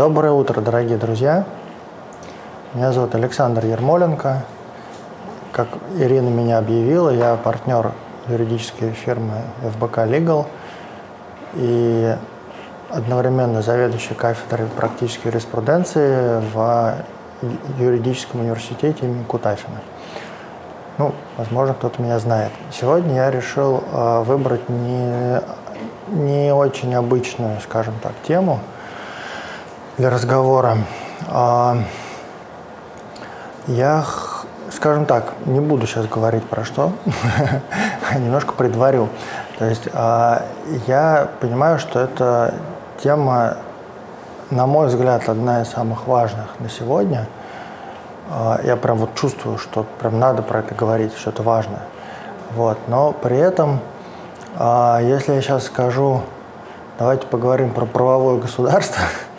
Доброе утро, дорогие друзья. Меня зовут Александр Ермоленко. Как Ирина меня объявила, я партнер юридической фирмы ФБК Legal и одновременно заведующий кафедрой практической юриспруденции в юридическом университете имени Кутафина. Ну, возможно, кто-то меня знает. Сегодня я решил э, выбрать не, не очень обычную, скажем так, тему для разговора. Э, я, скажем так, не буду сейчас говорить про что, немножко предварю. То есть э, я понимаю, что эта тема, на мой взгляд, одна из самых важных на сегодня – а, я прям вот чувствую, что прям надо про это говорить, что это важно. Вот. Но при этом, а, если я сейчас скажу, давайте поговорим про правовое государство,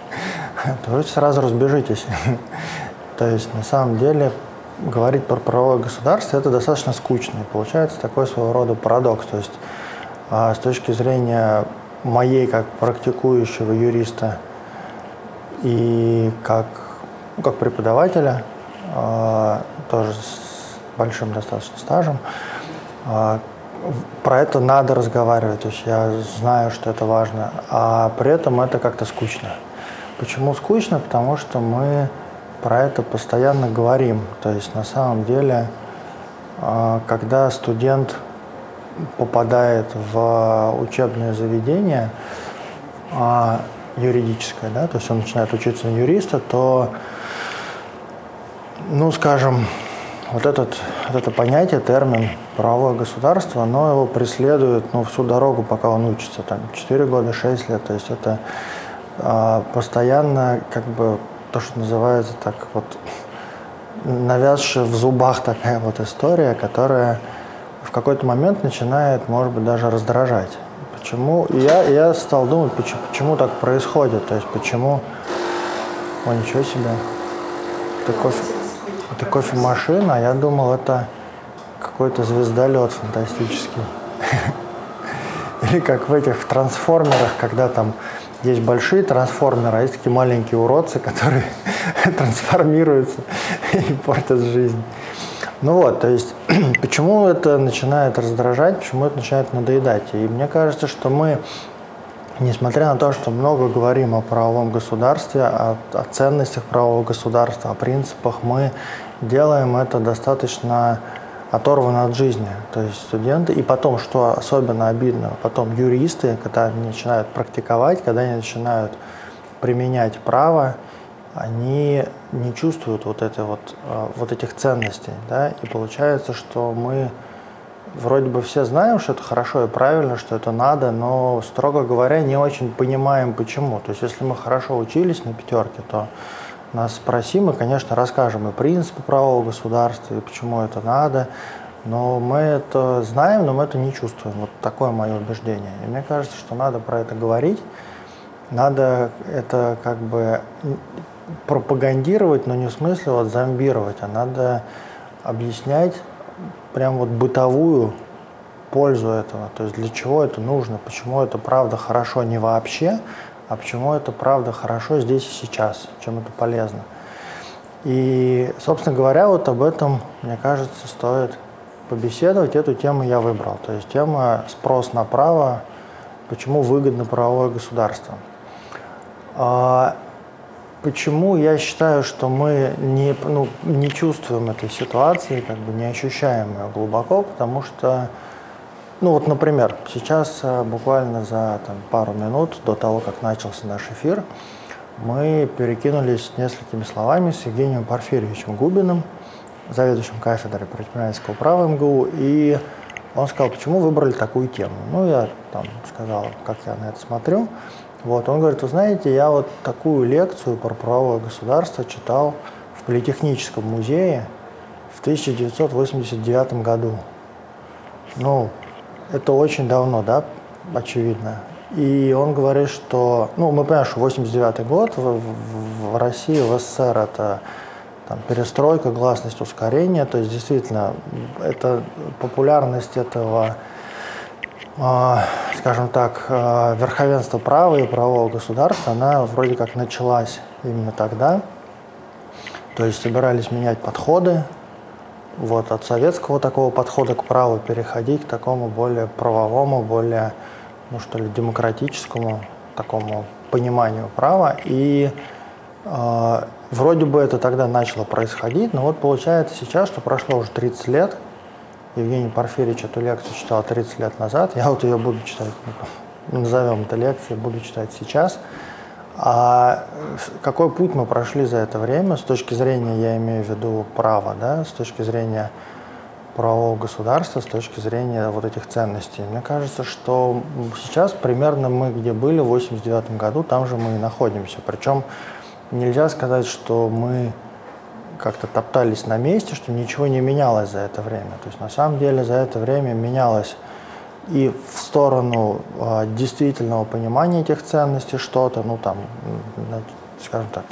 то вы сразу разбежитесь. То есть на самом деле говорить про правовое государство это достаточно скучно. И получается такой своего рода парадокс. То есть а, с точки зрения моей как практикующего юриста и как, ну, как преподавателя, а, тоже с большим достаточно стажем. А, про это надо разговаривать, то есть я знаю, что это важно, а при этом это как-то скучно. Почему скучно? Потому что мы про это постоянно говорим. То есть на самом деле, а, когда студент попадает в учебное заведение юридическое, да, то есть он начинает учиться на юриста, то ну, скажем, вот, этот, вот это понятие, термин правовое государство, оно его преследует ну, всю дорогу, пока он учится, там, 4 года, 6 лет, то есть это а, постоянно, как бы, то, что называется так вот, навязшая в зубах такая вот история, которая в какой-то момент начинает, может быть, даже раздражать. Почему? Я, я стал думать, почему, почему так происходит, то есть почему... О, ничего себе. Ты кофе... Это кофемашина, а я думал, это какой-то звездолет фантастический. Или как в этих трансформерах, когда там есть большие трансформеры, а есть такие маленькие уродцы, которые трансформируются и портят жизнь. Ну вот, то есть, почему это начинает раздражать, почему это начинает надоедать? И мне кажется, что мы Несмотря на то, что много говорим о правовом государстве, о, о ценностях правового государства, о принципах, мы делаем это достаточно оторвано от жизни. То есть студенты, и потом, что особенно обидно, потом юристы, когда они начинают практиковать, когда они начинают применять право, они не чувствуют вот, это вот, э, вот этих ценностей. Да? И получается, что мы вроде бы все знаем, что это хорошо и правильно, что это надо, но, строго говоря, не очень понимаем, почему. То есть, если мы хорошо учились на пятерке, то нас спросим, мы, конечно, расскажем и принципы правового государства, и почему это надо, но мы это знаем, но мы это не чувствуем. Вот такое мое убеждение. И мне кажется, что надо про это говорить, надо это как бы пропагандировать, но не в смысле вот зомбировать, а надо объяснять прям вот бытовую пользу этого. То есть для чего это нужно, почему это правда хорошо не вообще, а почему это правда хорошо здесь и сейчас, чем это полезно. И, собственно говоря, вот об этом, мне кажется, стоит побеседовать. Эту тему я выбрал. То есть тема спрос на право, почему выгодно правовое государство. А Почему я считаю, что мы не, ну, не чувствуем этой ситуации, как бы не ощущаем ее глубоко, потому что, ну вот, например, сейчас э, буквально за там, пару минут до того, как начался наш эфир, мы перекинулись несколькими словами с Евгением Порфирьевичем Губиным, заведующим кафедрой предпринимательского права МГУ, и он сказал, почему выбрали такую тему. Ну, я там сказал, как я на это смотрю. Вот, он говорит, вы знаете, я вот такую лекцию про правовое государство читал в Политехническом музее в 1989 году. Ну, это очень давно, да, очевидно. И он говорит, что, ну, мы понимаем, что 89 год в, в, России, в СССР это там, перестройка, гласность, ускорение, то есть действительно это популярность этого а, скажем так, а, верховенство права и правового государства, она вроде как началась именно тогда. То есть собирались менять подходы, вот от советского такого подхода к праву переходить к такому более правовому, более, ну что ли, демократическому такому пониманию права. И э, вроде бы это тогда начало происходить, но вот получается сейчас, что прошло уже 30 лет, Евгений Порфирьевич эту лекцию читал 30 лет назад, я вот ее буду читать, назовем это лекцией, буду читать сейчас. А какой путь мы прошли за это время с точки зрения, я имею в виду права, да, с точки зрения правового государства, с точки зрения вот этих ценностей. Мне кажется, что сейчас примерно мы где были в 89 году, там же мы и находимся. Причем нельзя сказать, что мы как-то топтались на месте, что ничего не менялось за это время. То есть на самом деле за это время менялось и в сторону э, действительного понимания этих ценностей что-то, ну там, скажем так,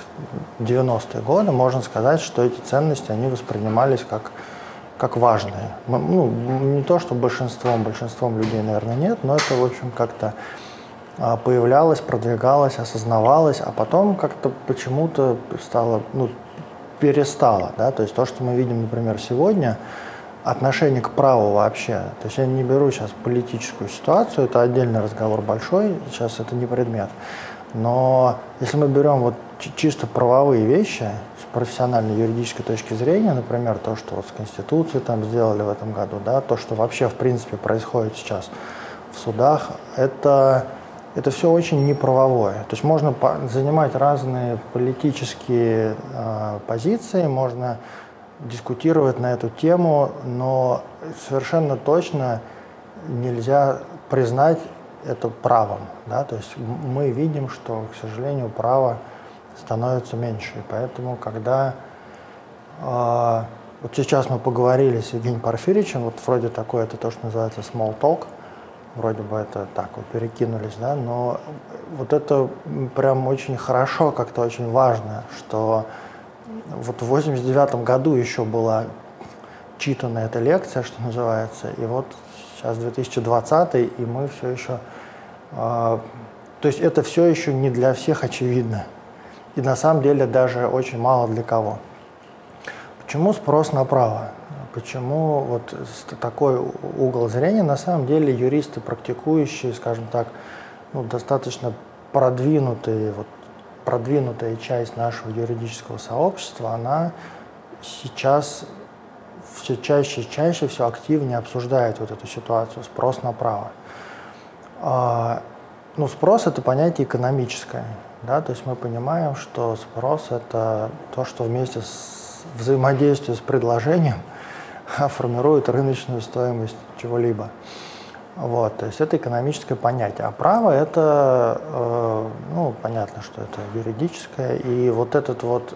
90-е годы, можно сказать, что эти ценности, они воспринимались как, как важные. Ну, не то, что большинством, большинством людей, наверное, нет, но это, в общем, как-то э, появлялось, продвигалось, осознавалось, а потом как-то почему-то стало, ну, перестало, да, то есть то, что мы видим, например, сегодня, отношение к праву вообще. То есть я не беру сейчас политическую ситуацию, это отдельный разговор большой, сейчас это не предмет. Но если мы берем вот чисто правовые вещи с профессиональной юридической точки зрения, например, то, что вот с Конституцией там сделали в этом году, да, то, что вообще в принципе происходит сейчас в судах, это, это все очень неправовое. То есть можно занимать разные политические э, позиции, можно дискутировать на эту тему, но совершенно точно нельзя признать это правом. Да? То есть мы видим, что, к сожалению, право становится меньше. И поэтому, когда э, вот сейчас мы поговорили с Евгением Порфиричем, вот вроде такое, это то, что называется small talk, вроде бы это так вот перекинулись, да, но вот это прям очень хорошо, как-то очень важно, что вот в 89 году еще была читана эта лекция, что называется, и вот сейчас 2020, и мы все еще... Э, то есть это все еще не для всех очевидно. И на самом деле даже очень мало для кого. Почему спрос на право? Почему вот такой угол зрения? На самом деле юристы, практикующие, скажем так, ну, достаточно продвинутые вот, продвинутая часть нашего юридического сообщества, она сейчас все чаще и чаще, все активнее обсуждает вот эту ситуацию, спрос на право. А, ну, спрос – это понятие экономическое. Да? То есть мы понимаем, что спрос – это то, что вместе с взаимодействием с предложением формирует рыночную стоимость чего-либо. Вот, то есть это экономическое понятие. А право это, э, ну, понятно, что это юридическое. И вот этот вот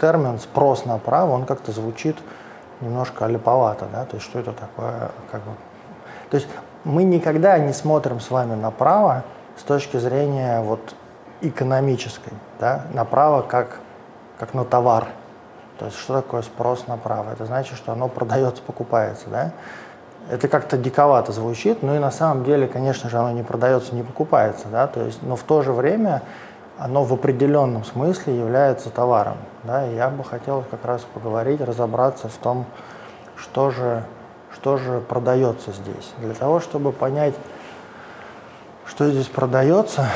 термин спрос на право, он как-то звучит немножко липовато, да, то есть что это такое, как бы. То есть мы никогда не смотрим с вами на право с точки зрения вот экономической, да, на право как, как на товар. То есть что такое спрос на право? Это значит, что оно продается, покупается, да? Это как-то диковато звучит, но и на самом деле, конечно же, оно не продается, не покупается, да, то есть, но в то же время оно в определенном смысле является товаром, да, и я бы хотел как раз поговорить, разобраться в том, что же, что же продается здесь. Для того, чтобы понять, что здесь продается,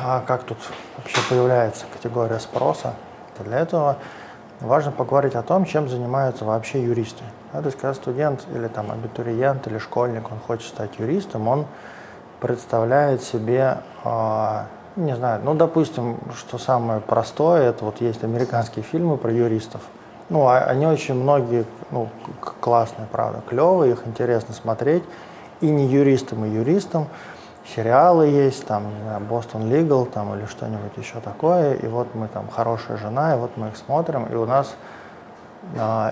а как тут вообще появляется категория спроса, для этого важно поговорить о том, чем занимаются вообще юристы. Да, то есть, когда студент или там абитуриент или школьник, он хочет стать юристом, он представляет себе, э, не знаю, ну, допустим, что самое простое, это вот есть американские фильмы про юристов. Ну, а, они очень многие, ну, классные, правда, клевые, их интересно смотреть. И не юристам, и юристам сериалы есть, там, не знаю, Boston Legal, там, или что-нибудь еще такое, и вот мы там «Хорошая жена», и вот мы их смотрим, и у нас,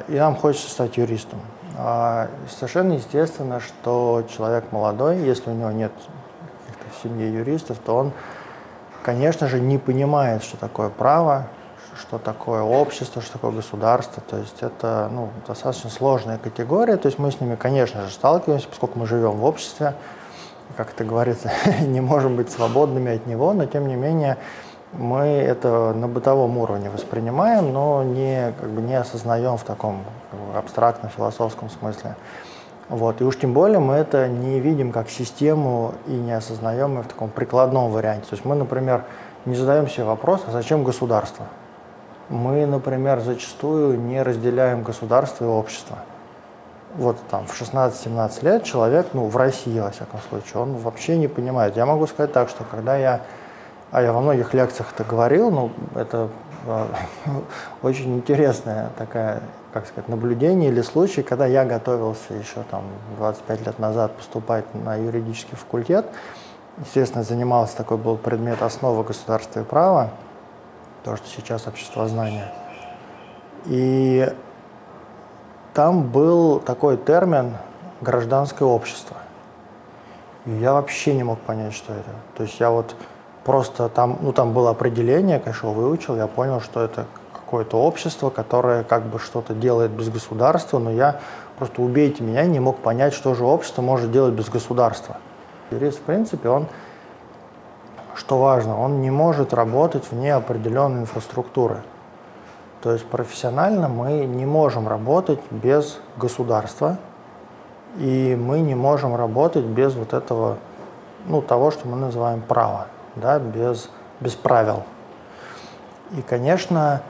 и нам хочется стать юристом. А, совершенно естественно, что человек молодой, если у него нет в семье юристов, то он, конечно же, не понимает, что такое право, что такое общество, что такое государство. То есть это ну, достаточно сложная категория. То есть мы с ними, конечно же, сталкиваемся, поскольку мы живем в обществе, как это говорится, не можем быть свободными от него, но тем не менее мы это на бытовом уровне воспринимаем, но не, как бы не осознаем в таком как бы, абстрактно-философском смысле. Вот. И уж тем более мы это не видим как систему и не осознаем ее в таком прикладном варианте. То есть мы, например, не задаем себе вопрос, а зачем государство? Мы, например, зачастую не разделяем государство и общество. Вот там в 16-17 лет человек, ну в России, во всяком случае, он вообще не понимает. Я могу сказать так, что когда я, а я во многих лекциях это говорил, ну это э, очень интересная такая как сказать, наблюдение или случай, когда я готовился еще там 25 лет назад поступать на юридический факультет, естественно, занимался, такой был предмет основы государства и права, то, что сейчас общество знания. И там был такой термин гражданское общество. И я вообще не мог понять, что это. То есть я вот просто там, ну там было определение, конечно, выучил, я понял, что это какое-то общество, которое как бы что-то делает без государства, но я просто убейте меня, не мог понять, что же общество может делать без государства. Юрист, в принципе, он, что важно, он не может работать вне определенной инфраструктуры. То есть профессионально мы не можем работать без государства, и мы не можем работать без вот этого, ну, того, что мы называем право, да, без, без правил. И, конечно,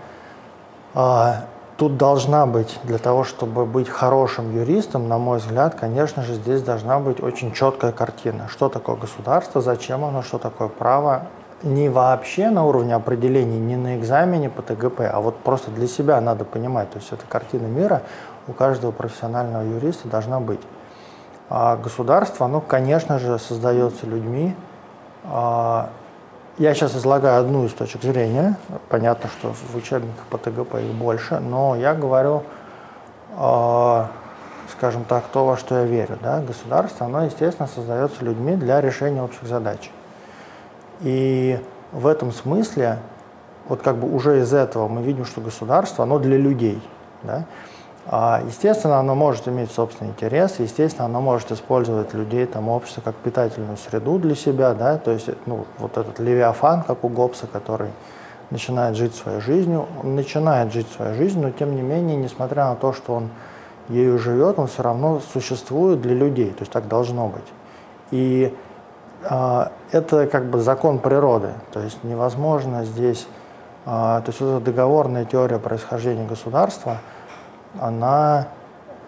а, тут должна быть, для того, чтобы быть хорошим юристом, на мой взгляд, конечно же, здесь должна быть очень четкая картина. Что такое государство, зачем оно, что такое право. Не вообще на уровне определений, не на экзамене по ТГП, а вот просто для себя надо понимать. То есть эта картина мира у каждого профессионального юриста должна быть. А государство, оно, конечно же, создается людьми, я сейчас излагаю одну из точек зрения. Понятно, что в учебниках по ТГП их больше, но я говорю, э, скажем так, то, во что я верю. Да? Государство, оно, естественно, создается людьми для решения общих задач. И в этом смысле, вот как бы уже из этого мы видим, что государство, оно для людей. Да? А, естественно, оно может иметь собственный интерес, естественно, оно может использовать людей, там, общество как питательную среду для себя, да, то есть, ну, вот этот левиафан, как у Гоббса, который начинает жить своей жизнью, он начинает жить своей жизнью, но тем не менее, несмотря на то, что он ею живет, он все равно существует для людей, то есть так должно быть. И э, это как бы закон природы, то есть невозможно здесь, э, то есть эта договорная теория происхождения государства – она,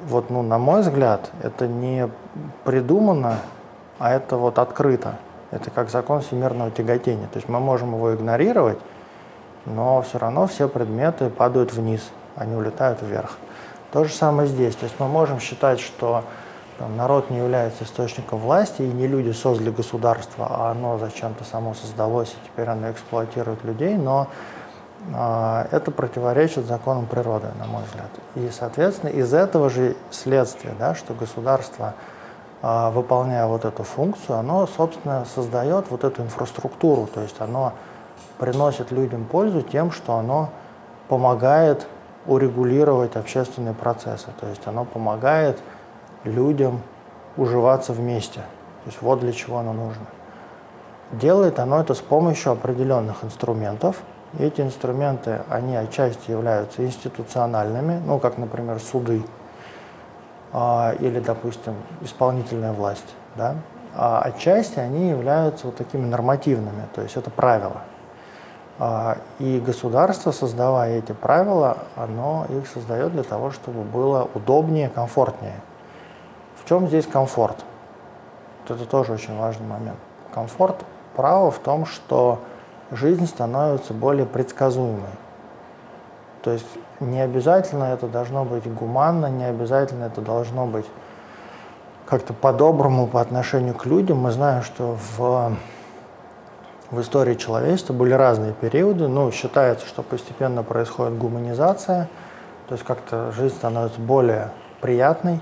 вот, ну, на мой взгляд, это не придумано, а это вот открыто. Это как закон всемирного тяготения. То есть мы можем его игнорировать, но все равно все предметы падают вниз, они улетают вверх. То же самое здесь. То есть мы можем считать, что там, народ не является источником власти, и не люди создали государство, а оно зачем-то само создалось, и теперь оно эксплуатирует людей, но это противоречит законам природы, на мой взгляд. И, соответственно, из этого же следствие, да, что государство, а, выполняя вот эту функцию, оно, собственно, создает вот эту инфраструктуру, то есть оно приносит людям пользу тем, что оно помогает урегулировать общественные процессы, то есть оно помогает людям уживаться вместе. То есть вот для чего оно нужно. Делает оно это с помощью определенных инструментов – эти инструменты, они отчасти являются институциональными, ну, как, например, суды а, или, допустим, исполнительная власть, да, а отчасти они являются вот такими нормативными, то есть это правила. А, и государство, создавая эти правила, оно их создает для того, чтобы было удобнее, комфортнее. В чем здесь комфорт? Вот это тоже очень важный момент. Комфорт права в том, что жизнь становится более предсказуемой. То есть не обязательно это должно быть гуманно, не обязательно это должно быть как-то по-доброму по отношению к людям. Мы знаем, что в, в истории человечества были разные периоды. Ну, считается, что постепенно происходит гуманизация, то есть как-то жизнь становится более приятной.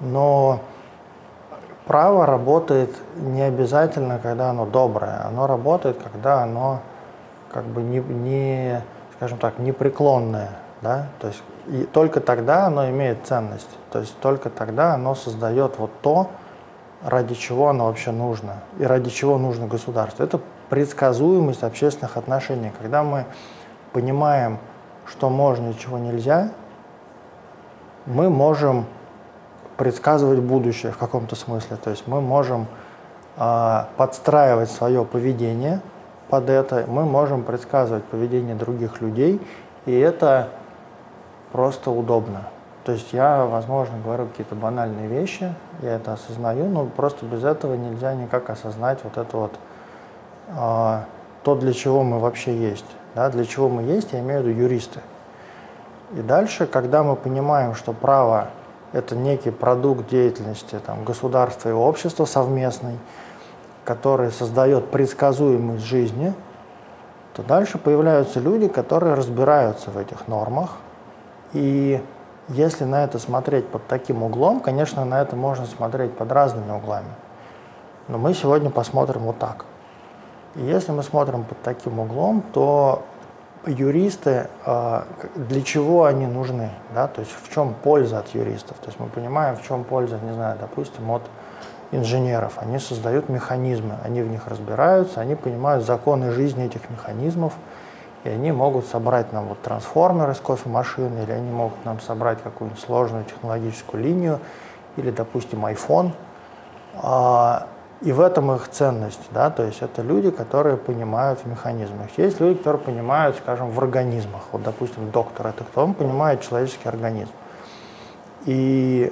Но Право работает не обязательно, когда оно доброе. Оно работает, когда оно как бы не, не скажем так, непреклонное. Да? То есть и только тогда оно имеет ценность. То есть только тогда оно создает вот то, ради чего оно вообще нужно и ради чего нужно государство. Это предсказуемость общественных отношений. Когда мы понимаем, что можно и чего нельзя, мы можем предсказывать будущее в каком-то смысле. То есть мы можем э, подстраивать свое поведение под это, мы можем предсказывать поведение других людей, и это просто удобно. То есть я, возможно, говорю какие-то банальные вещи, я это осознаю, но просто без этого нельзя никак осознать вот это вот э, то, для чего мы вообще есть. Да, для чего мы есть, я имею в виду юристы. И дальше, когда мы понимаем, что право – это некий продукт деятельности там, государства и общества совместный, который создает предсказуемость жизни, то дальше появляются люди, которые разбираются в этих нормах. И если на это смотреть под таким углом, конечно, на это можно смотреть под разными углами. Но мы сегодня посмотрим вот так. И если мы смотрим под таким углом, то юристы, а, для чего они нужны, да, то есть в чем польза от юристов, то есть мы понимаем, в чем польза, не знаю, допустим, от инженеров, они создают механизмы, они в них разбираются, они понимают законы жизни этих механизмов, и они могут собрать нам вот трансформер из кофемашины, или они могут нам собрать какую-нибудь сложную технологическую линию, или, допустим, iPhone, а, и в этом их ценность, да, то есть это люди, которые понимают в механизмах. Есть люди, которые понимают, скажем, в организмах. Вот, допустим, доктор это кто? Он понимает человеческий организм. И,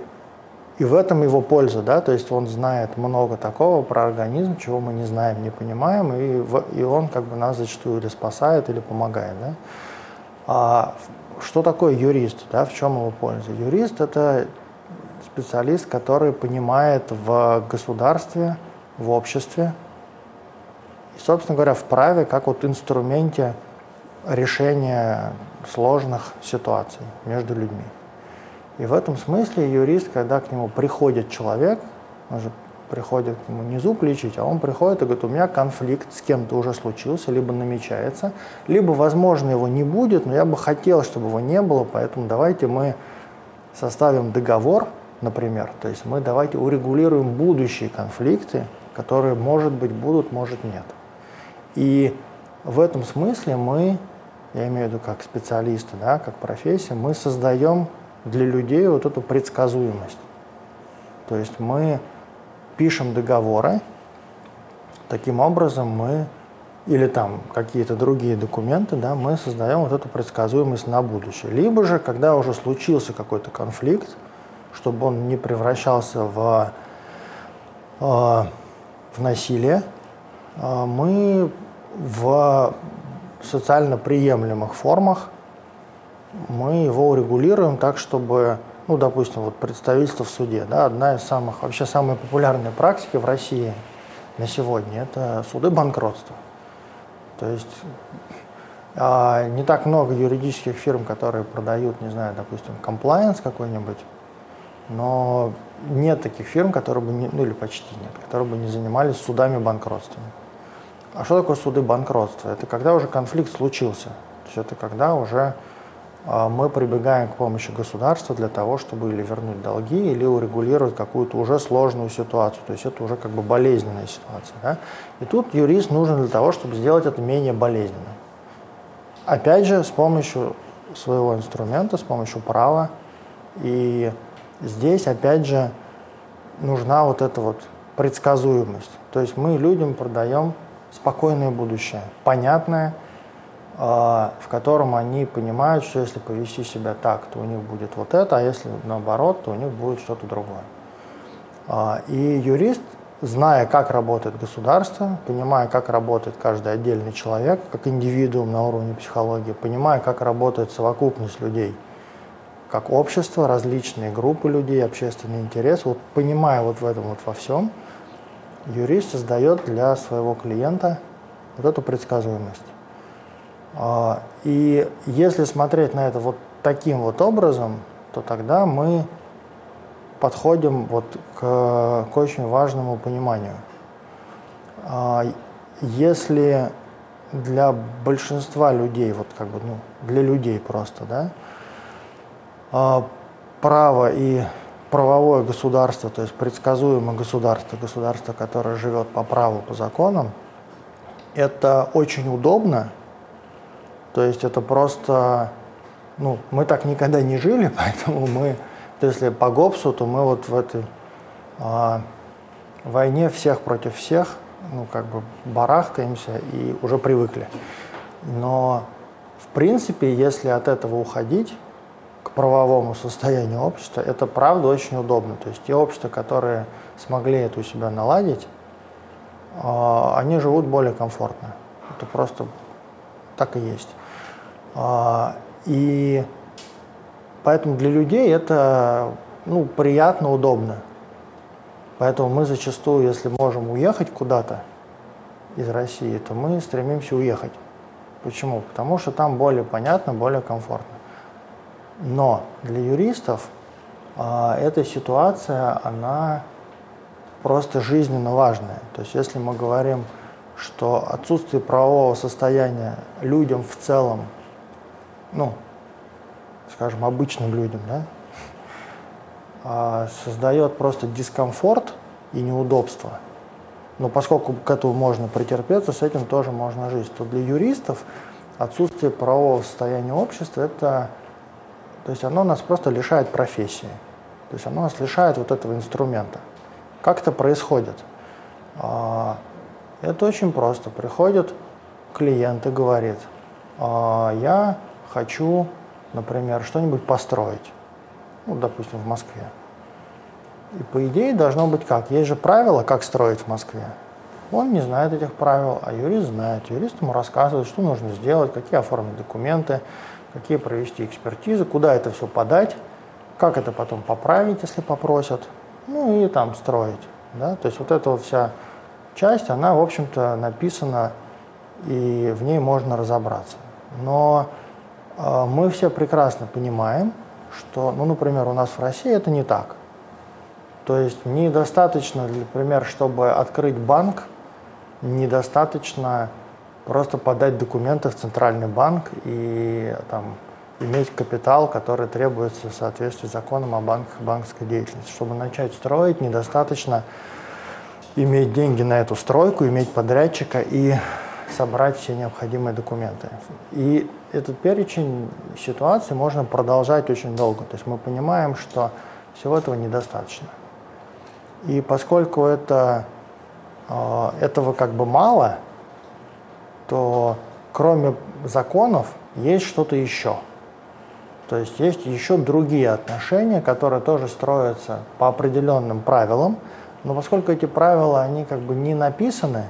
и в этом его польза, да, то есть он знает много такого про организм, чего мы не знаем, не понимаем, и, и он как бы нас зачастую или спасает, или помогает, да. А что такое юрист, да, в чем его польза? Юрист – это специалист, который понимает в государстве, в обществе и, собственно говоря, в праве как вот инструменте решения сложных ситуаций между людьми. И в этом смысле юрист, когда к нему приходит человек, он же приходит к нему не зуб лечить, а он приходит и говорит, у меня конфликт с кем-то уже случился, либо намечается, либо, возможно, его не будет, но я бы хотел, чтобы его не было, поэтому давайте мы составим договор, например, то есть мы давайте урегулируем будущие конфликты, которые, может быть, будут, может, нет. И в этом смысле мы, я имею в виду как специалисты, да, как профессия, мы создаем для людей вот эту предсказуемость. То есть мы пишем договоры, таким образом мы, или там какие-то другие документы, да, мы создаем вот эту предсказуемость на будущее. Либо же, когда уже случился какой-то конфликт, чтобы он не превращался в э, в насилие, а, мы в социально приемлемых формах мы его урегулируем так, чтобы, ну, допустим, вот представительство в суде, да, одна из самых, вообще самые популярные практики в России на сегодня – это суды банкротства. То есть а, не так много юридических фирм, которые продают, не знаю, допустим, комплайенс какой-нибудь, но нет таких фирм, которые бы, не, ну или почти нет, которые бы не занимались судами банкротствами. А что такое суды банкротства? Это когда уже конфликт случился. То есть это когда уже э, мы прибегаем к помощи государства для того, чтобы или вернуть долги, или урегулировать какую-то уже сложную ситуацию. То есть это уже как бы болезненная ситуация. Да? И тут юрист нужен для того, чтобы сделать это менее болезненным. Опять же, с помощью своего инструмента, с помощью права и Здесь, опять же, нужна вот эта вот предсказуемость. То есть мы людям продаем спокойное будущее, понятное, а, в котором они понимают, что если повести себя так, то у них будет вот это, а если наоборот, то у них будет что-то другое. А, и юрист, зная, как работает государство, понимая, как работает каждый отдельный человек, как индивидуум на уровне психологии, понимая, как работает совокупность людей – как общество, различные группы людей, общественный интерес. Вот понимая вот в этом вот во всем, юрист создает для своего клиента вот эту предсказуемость. А, и если смотреть на это вот таким вот образом, то тогда мы подходим вот к, к очень важному пониманию. А, если для большинства людей, вот как бы, ну, для людей просто, да, право и правовое государство, то есть предсказуемое государство, государство, которое живет по праву, по законам, это очень удобно, то есть это просто, ну, мы так никогда не жили, поэтому мы, если по ГОПСу, то мы вот в этой а, войне всех против всех, ну, как бы барахтаемся и уже привыкли. Но, в принципе, если от этого уходить к правовому состоянию общества, это правда очень удобно. То есть те общества, которые смогли это у себя наладить, а, они живут более комфортно. Это просто так и есть. А, и поэтому для людей это ну, приятно, удобно. Поэтому мы зачастую, если можем уехать куда-то из России, то мы стремимся уехать. Почему? Потому что там более понятно, более комфортно. Но для юристов э, эта ситуация, она просто жизненно важная. То есть если мы говорим, что отсутствие правового состояния людям в целом, ну, скажем, обычным людям, да, а, создает просто дискомфорт и неудобство. Но поскольку к этому можно претерпеться, с этим тоже можно жить. То для юристов отсутствие правового состояния общества это, то есть оно нас просто лишает профессии. То есть оно нас лишает вот этого инструмента. Как это происходит? А, это очень просто. Приходит клиент и говорит, «А, я хочу, например, что-нибудь построить ну, допустим, в Москве. И по идее должно быть как? Есть же правила, как строить в Москве. Он не знает этих правил, а юрист знает. Юрист ему рассказывает, что нужно сделать, какие оформить документы, какие провести экспертизы, куда это все подать, как это потом поправить, если попросят, ну и там строить. Да? То есть вот эта вот вся часть, она, в общем-то, написана, и в ней можно разобраться. Но э, мы все прекрасно понимаем, что, ну, например, у нас в России это не так. То есть недостаточно, например, чтобы открыть банк, недостаточно просто подать документы в центральный банк и там, иметь капитал, который требуется в соответствии с законом о банках и банковской деятельности. Чтобы начать строить, недостаточно иметь деньги на эту стройку, иметь подрядчика и собрать все необходимые документы. И этот перечень ситуаций можно продолжать очень долго. То есть мы понимаем, что всего этого недостаточно. И поскольку это, э, этого как бы мало, то кроме законов есть что-то еще. То есть есть еще другие отношения, которые тоже строятся по определенным правилам, но поскольку эти правила, они как бы не написаны,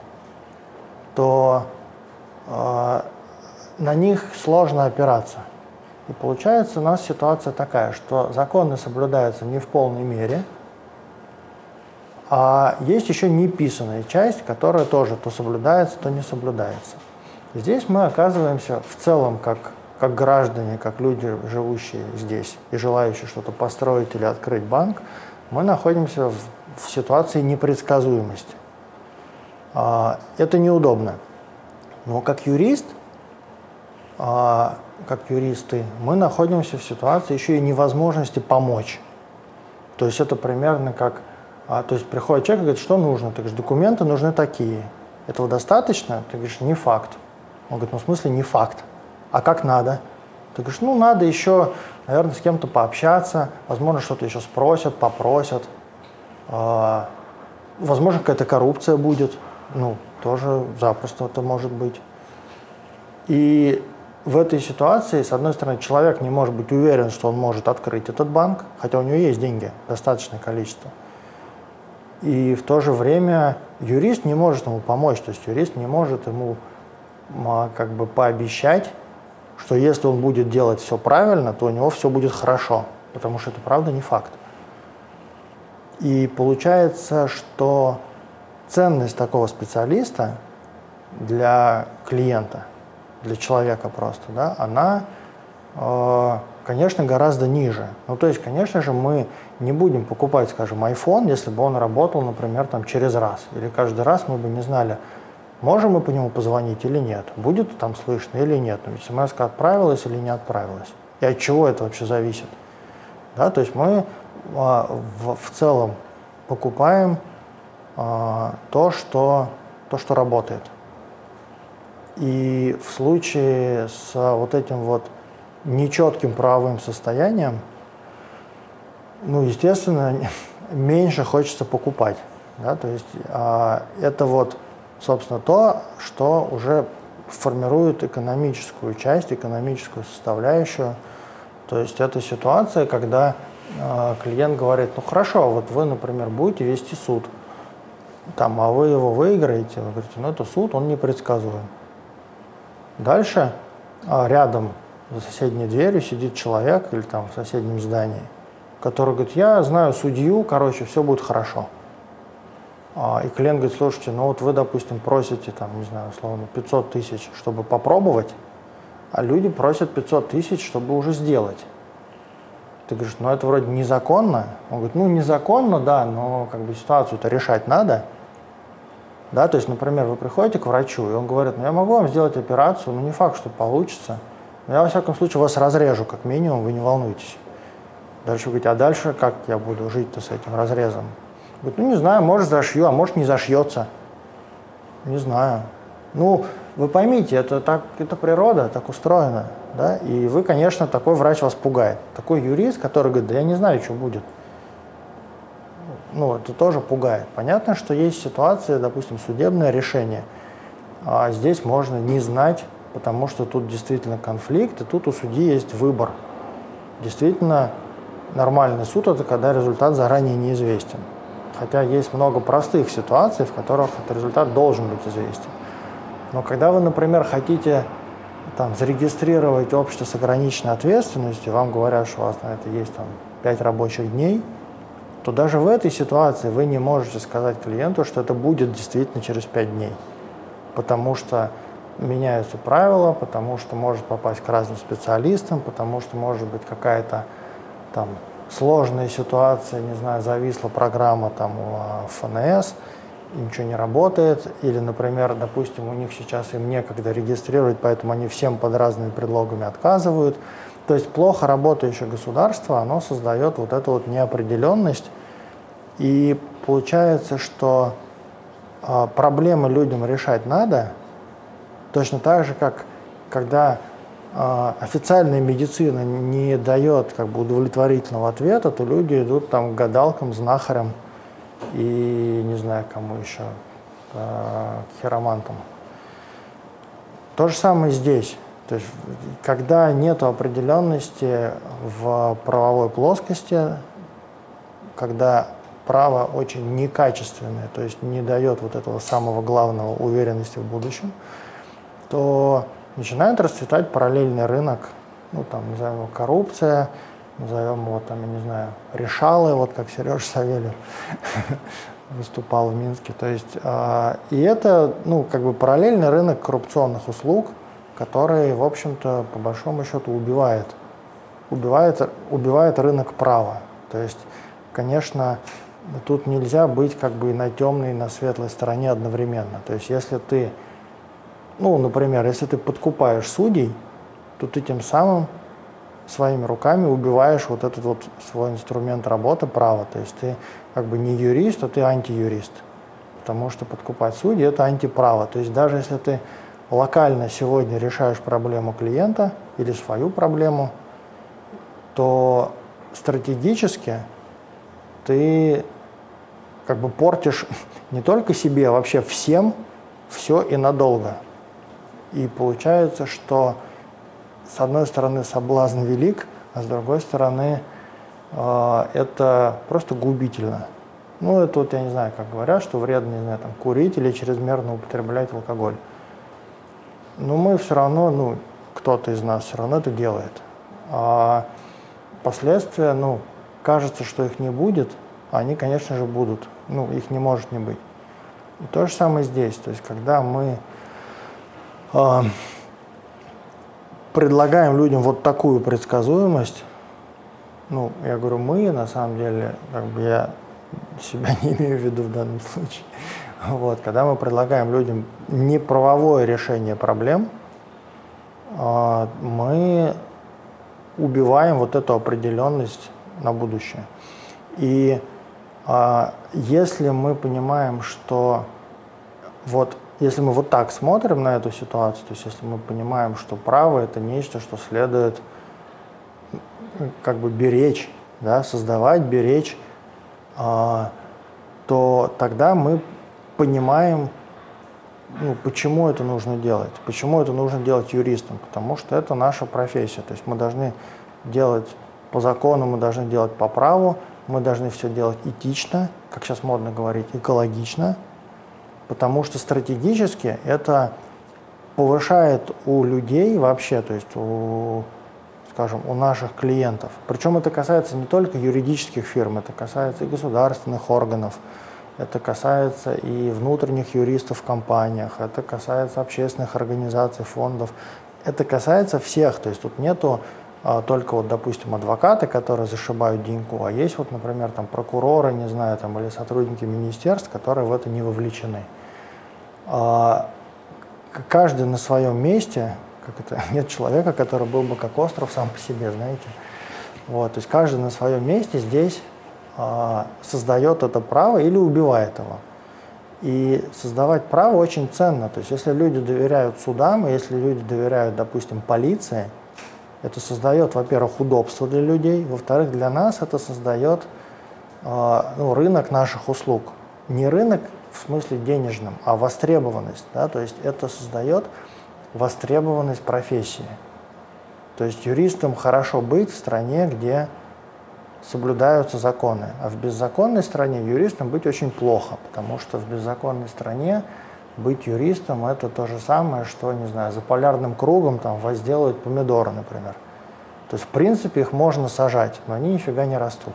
то э, на них сложно опираться. И получается у нас ситуация такая, что законы соблюдаются не в полной мере, а есть еще неписанная часть, которая тоже то соблюдается, то не соблюдается. Здесь мы оказываемся в целом как, как граждане, как люди, живущие здесь и желающие что-то построить или открыть банк, мы находимся в, в ситуации непредсказуемости. А, это неудобно. Но как юрист – а, как юристы, мы находимся в ситуации еще и невозможности помочь. То есть это примерно как, а, то есть приходит человек и говорит, что нужно? Ты говоришь, документы нужны такие. Этого достаточно? Ты говоришь, не факт. Он говорит, ну в смысле не факт. А как надо? Ты говоришь, ну надо еще, наверное, с кем-то пообщаться, возможно, что-то еще спросят, попросят. А, возможно, какая-то коррупция будет. Ну, тоже запросто это может быть. И в этой ситуации, с одной стороны, человек не может быть уверен, что он может открыть этот банк, хотя у него есть деньги, достаточное количество. И в то же время юрист не может ему помочь, то есть юрист не может ему а, как бы пообещать, что если он будет делать все правильно, то у него все будет хорошо, потому что это правда не факт. И получается, что ценность такого специалиста для клиента – для человека просто, да, она, э, конечно, гораздо ниже. Ну, то есть, конечно же, мы не будем покупать, скажем, iPhone, если бы он работал, например, там через раз. Или каждый раз мы бы не знали, можем мы по нему позвонить или нет, будет там слышно или нет, смс отправилась или не отправилась. И от чего это вообще зависит. Да, то есть мы а, в, в целом покупаем а, то, что, то, что работает. И в случае с вот этим вот нечетким правовым состоянием, ну, естественно, меньше хочется покупать. Да? То есть а, это вот, собственно, то, что уже формирует экономическую часть, экономическую составляющую. То есть это ситуация, когда а, клиент говорит, ну хорошо, вот вы, например, будете вести суд, там, а вы его выиграете, вы говорите, ну это суд, он непредсказуем. Дальше а, рядом за соседней дверью сидит человек или там в соседнем здании, который говорит, я знаю судью, короче, все будет хорошо. А, и клиент говорит, слушайте, ну вот вы, допустим, просите, там, не знаю, условно, 500 тысяч, чтобы попробовать, а люди просят 500 тысяч, чтобы уже сделать. Ты говоришь, ну это вроде незаконно. Он говорит, ну незаконно, да, но как бы ситуацию-то решать надо. Да, то есть, например, вы приходите к врачу, и он говорит, ну я могу вам сделать операцию, но не факт, что получится. Я, во всяком случае, вас разрежу, как минимум, вы не волнуйтесь. Дальше вы говорите, а дальше как я буду жить-то с этим разрезом? Говорит, ну не знаю, может зашью, а может не зашьется. Не знаю. Ну, вы поймите, это, так, это природа, так устроена. Да? И вы, конечно, такой врач вас пугает. Такой юрист, который говорит, да я не знаю, что будет ну, это тоже пугает. Понятно, что есть ситуации, допустим, судебное решение. А здесь можно не знать, потому что тут действительно конфликт, и тут у судьи есть выбор. Действительно, нормальный суд – это когда результат заранее неизвестен. Хотя есть много простых ситуаций, в которых этот результат должен быть известен. Но когда вы, например, хотите там, зарегистрировать общество с ограниченной ответственностью, вам говорят, что у вас на это есть там, 5 рабочих дней – то даже в этой ситуации вы не можете сказать клиенту, что это будет действительно через 5 дней. Потому что меняются правила, потому что может попасть к разным специалистам, потому что может быть какая-то там сложная ситуация, не знаю, зависла программа там у а, ФНС, и ничего не работает, или, например, допустим, у них сейчас им некогда регистрировать, поэтому они всем под разными предлогами отказывают. То есть плохо работающее государство, оно создает вот эту вот неопределенность, и получается, что э, проблемы людям решать надо, точно так же, как когда э, официальная медицина не дает как бы удовлетворительного ответа, то люди идут там к гадалкам, знахарям и не знаю кому еще, э, к хиромантам. То же самое здесь. То есть, когда нет определенности в правовой плоскости, когда право очень некачественное, то есть не дает вот этого самого главного уверенности в будущем, то начинает расцветать параллельный рынок, ну там, назовем его коррупция, назовем его там, я не знаю, решалы, вот как Сереж Савельев выступал в Минске. То есть, э, и это, ну, как бы параллельный рынок коррупционных услуг – который, в общем-то, по большому счету убивает, убивает, убивает рынок права. То есть, конечно, тут нельзя быть как бы на темной, и на светлой стороне одновременно. То есть, если ты, ну, например, если ты подкупаешь судей, то ты тем самым своими руками убиваешь вот этот вот свой инструмент работы, права. То есть ты как бы не юрист, а ты антиюрист. Потому что подкупать судей – это антиправо. То есть даже если ты локально сегодня решаешь проблему клиента или свою проблему, то стратегически ты как бы портишь не только себе, а вообще всем все и надолго. И получается, что с одной стороны соблазн велик, а с другой стороны э, это просто губительно. Ну, это вот я не знаю, как говорят, что вредно, не знаю, там, курить или чрезмерно употреблять алкоголь но мы все равно, ну, кто-то из нас все равно это делает. А последствия, ну, кажется, что их не будет, они, конечно же, будут. Ну, их не может не быть. И то же самое здесь. То есть, когда мы предлагаем людям вот такую предсказуемость, ну, я говорю, мы, на самом деле, как бы я себя не имею в виду в данном случае, вот, когда мы предлагаем людям неправовое решение проблем, а, мы убиваем вот эту определенность на будущее. И а, если мы понимаем, что вот если мы вот так смотрим на эту ситуацию, то есть если мы понимаем, что право это нечто, что следует как бы беречь, да, создавать, беречь, а, то тогда мы понимаем, ну, почему это нужно делать. Почему это нужно делать юристам? Потому что это наша профессия. То есть мы должны делать по закону, мы должны делать по праву, мы должны все делать этично, как сейчас модно говорить, экологично, потому что стратегически это повышает у людей вообще, то есть у, скажем, у наших клиентов. Причем это касается не только юридических фирм, это касается и государственных органов, это касается и внутренних юристов в компаниях, это касается общественных организаций, фондов. Это касается всех. То есть тут нету только вот, допустим, адвокаты, которые зашибают деньгу, а есть вот, например, там прокуроры, не знаю, там, или сотрудники министерств, которые в это не вовлечены. А, каждый на своем месте, как это, нет человека, который был бы как остров сам по себе, знаете. Вот, то есть каждый на своем месте здесь а, создает это право или убивает его. И создавать право очень ценно. То есть если люди доверяют судам, если люди доверяют, допустим, полиции, это создает, во-первых, удобство для людей, во-вторых, для нас это создает а, ну, рынок наших услуг. Не рынок в смысле денежном, а востребованность. Да? То есть это создает востребованность профессии. То есть юристам хорошо быть в стране, где соблюдаются законы. А в беззаконной стране юристам быть очень плохо, потому что в беззаконной стране быть юристом это то же самое, что, не знаю, за полярным кругом там возделывают помидоры, например. То есть, в принципе, их можно сажать, но они нифига не растут.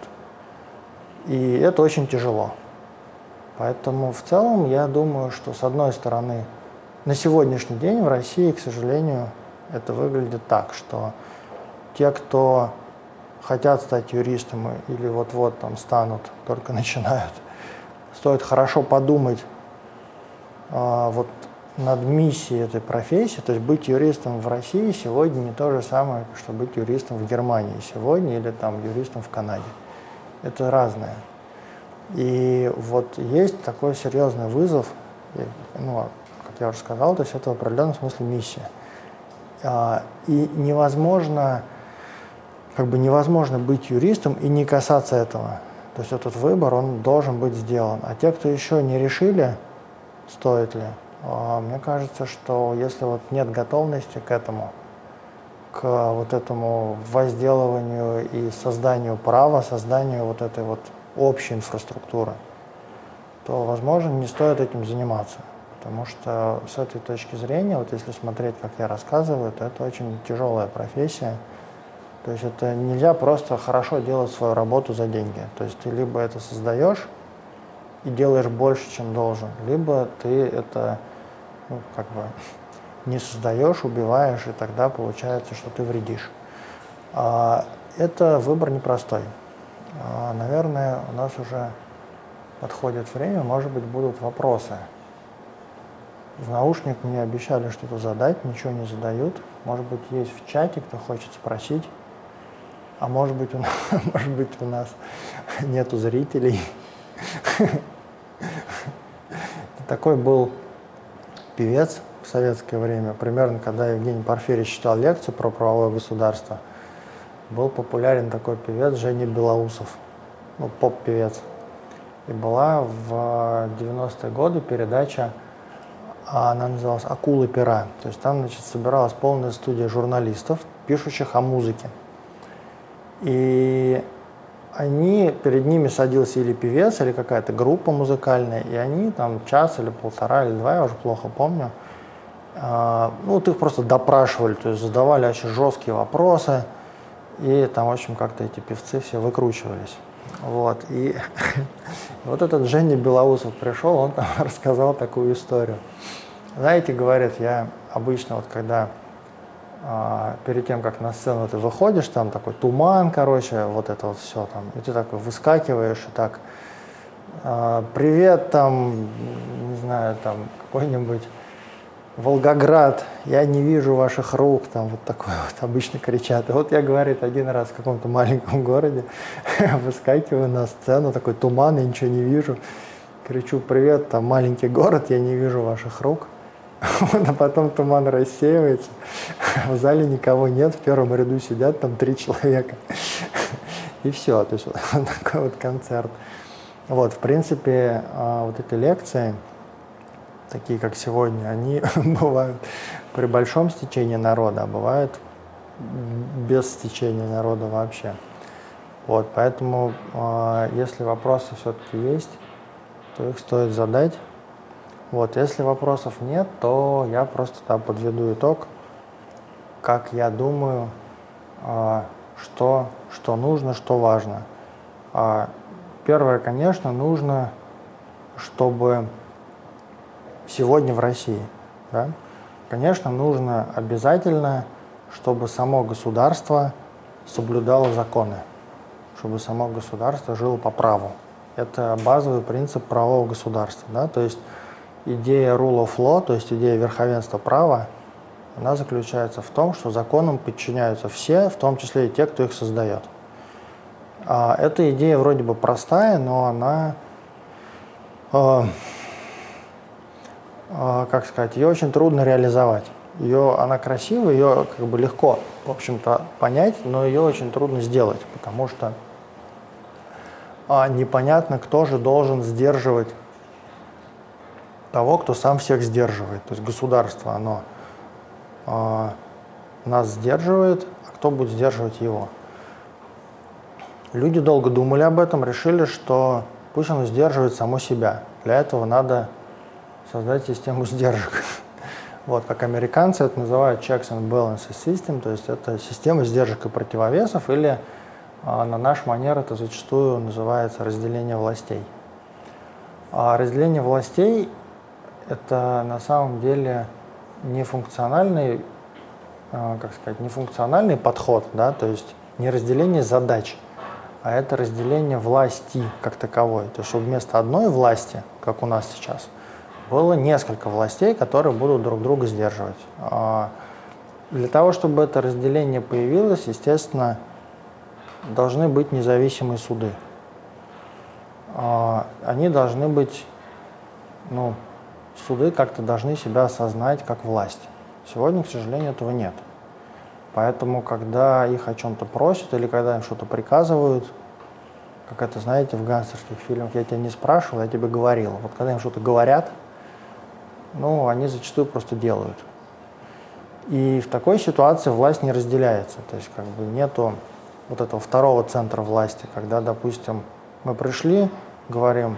И это очень тяжело. Поэтому в целом я думаю, что с одной стороны, на сегодняшний день в России, к сожалению, это выглядит так, что те, кто хотят стать юристом или вот-вот там станут, только начинают, стоит хорошо подумать вот над миссией этой профессии, то есть быть юристом в России сегодня не то же самое, что быть юристом в Германии сегодня или там юристом в Канаде. Это разное. И вот есть такой серьезный вызов, ну, как я уже сказал, то есть это в определенном смысле миссия. А, и невозможно как бы невозможно быть юристом и не касаться этого. То есть этот выбор, он должен быть сделан. А те, кто еще не решили, стоит ли, а, мне кажется, что если вот нет готовности к этому, к вот этому возделыванию и созданию права, созданию вот этой вот общей инфраструктуры, то, возможно, не стоит этим заниматься. Потому что с этой точки зрения, вот если смотреть, как я рассказываю, то это очень тяжелая профессия. То есть это нельзя просто хорошо делать свою работу за деньги. То есть ты либо это создаешь и делаешь больше, чем должен, либо ты это ну, как бы не создаешь, убиваешь, и тогда получается, что ты вредишь. А, это выбор непростой. А, наверное, у нас уже подходит время, может быть, будут вопросы. В наушник мне обещали что-то задать, ничего не задают. Может быть, есть в чате, кто хочет спросить а может быть, у нас, может быть, у нас нету зрителей. Такой был певец в советское время, примерно когда Евгений Порфирьевич читал лекцию про правовое государство, был популярен такой певец Женя Белоусов, ну, поп-певец. И была в 90-е годы передача, она называлась «Акулы пера». То есть там, значит, собиралась полная студия журналистов, пишущих о музыке. И они, перед ними садился или певец, или какая-то группа музыкальная, и они там час или полтора, или два, я уже плохо помню, э, ну, вот их просто допрашивали, то есть задавали очень жесткие вопросы, и там, в общем, как-то эти певцы все выкручивались. Вот, и вот этот Женя Белоусов пришел, он там рассказал такую историю. Знаете, говорит, я обычно вот когда а, перед тем, как на сцену ты выходишь, там такой туман, короче, вот это вот все там, и ты такой выскакиваешь и так, а, привет там, не знаю, там какой-нибудь Волгоград, я не вижу ваших рук, там вот такое вот обычно кричат. И вот я, говорит, один раз в каком-то маленьком городе выскакиваю на сцену, такой туман, я ничего не вижу. кричу, привет, там маленький город, я не вижу ваших рук. А потом туман рассеивается, в зале никого нет, в первом ряду сидят там три человека. И все, то есть вот такой вот концерт. Вот, в принципе, а, вот эти лекции, такие как сегодня, они бывают при большом стечении народа, а бывают без стечения народа вообще. Вот, поэтому, а, если вопросы все-таки есть, то их стоит задать. Вот, если вопросов нет, то я просто да, подведу итог, как я думаю, а, что, что нужно, что важно. А, первое, конечно, нужно, чтобы сегодня в России, да, конечно, нужно обязательно, чтобы само государство соблюдало законы, чтобы само государство жило по праву. Это базовый принцип правового государства. Да? То есть идея rule of law, то есть идея верховенства права, она заключается в том, что законам подчиняются все, в том числе и те, кто их создает. А эта идея вроде бы простая, но она, э, э, как сказать, ее очень трудно реализовать. Ее, она красивая, ее как бы легко, в общем-то, понять, но ее очень трудно сделать, потому что э, непонятно, кто же должен сдерживать того, кто сам всех сдерживает. То есть государство, оно э, нас сдерживает, а кто будет сдерживать его. Люди долго думали об этом, решили, что пусть оно сдерживает само себя. Для этого надо создать систему сдержек. Вот, как американцы это называют checks and balances system, то есть это система сдержек и противовесов, или а, на наш манер это зачастую называется разделение властей. А разделение властей это на самом деле не функциональный, а, как сказать, не функциональный подход, да, то есть не разделение задач, а это разделение власти как таковой. То есть чтобы вместо одной власти, как у нас сейчас, было несколько властей, которые будут друг друга сдерживать. А, для того, чтобы это разделение появилось, естественно, должны быть независимые суды. А, они должны быть ну, суды как-то должны себя осознать как власть. Сегодня, к сожалению, этого нет. Поэтому, когда их о чем-то просят или когда им что-то приказывают, как это, знаете, в гангстерских фильмах, я тебя не спрашивал, я тебе говорил. Вот когда им что-то говорят, ну, они зачастую просто делают. И в такой ситуации власть не разделяется. То есть, как бы нету вот этого второго центра власти, когда, допустим, мы пришли, говорим,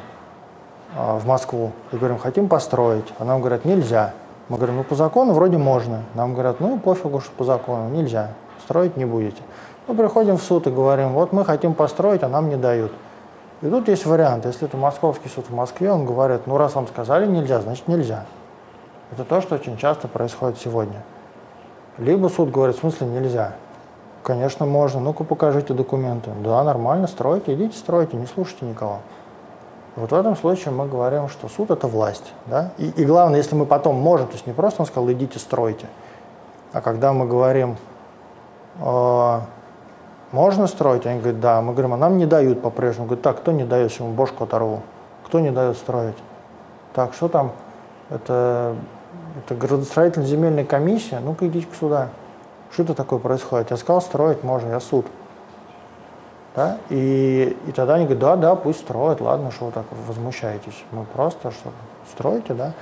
в Москву и говорим, хотим построить. А нам говорят, нельзя. Мы говорим, ну по закону вроде можно. Нам говорят, ну пофигу, что по закону, нельзя, строить не будете. Мы приходим в суд и говорим, вот мы хотим построить, а нам не дают. И тут есть вариант, если это московский суд в Москве, он говорит, ну раз вам сказали нельзя, значит нельзя. Это то, что очень часто происходит сегодня. Либо суд говорит, в смысле нельзя. Конечно, можно, ну-ка покажите документы. Да, нормально, стройте, идите стройте, не слушайте никого. Вот в этом случае мы говорим, что суд – это власть. Да? И, и главное, если мы потом можем, то есть не просто он сказал, идите стройте, а когда мы говорим, э, можно строить, они говорят, да. Мы говорим, а нам не дают по-прежнему. Говорят, так, кто не дает, ему бошку оторву. Кто не дает строить? Так, что там? Это, это градостроительная земельная комиссия? Ну-ка идите к суда. Что это такое происходит? Я сказал, строить можно, я суд. Да? И, и тогда они говорят, да, да, пусть строят, ладно, что вы так возмущаетесь. Мы просто что строите, да.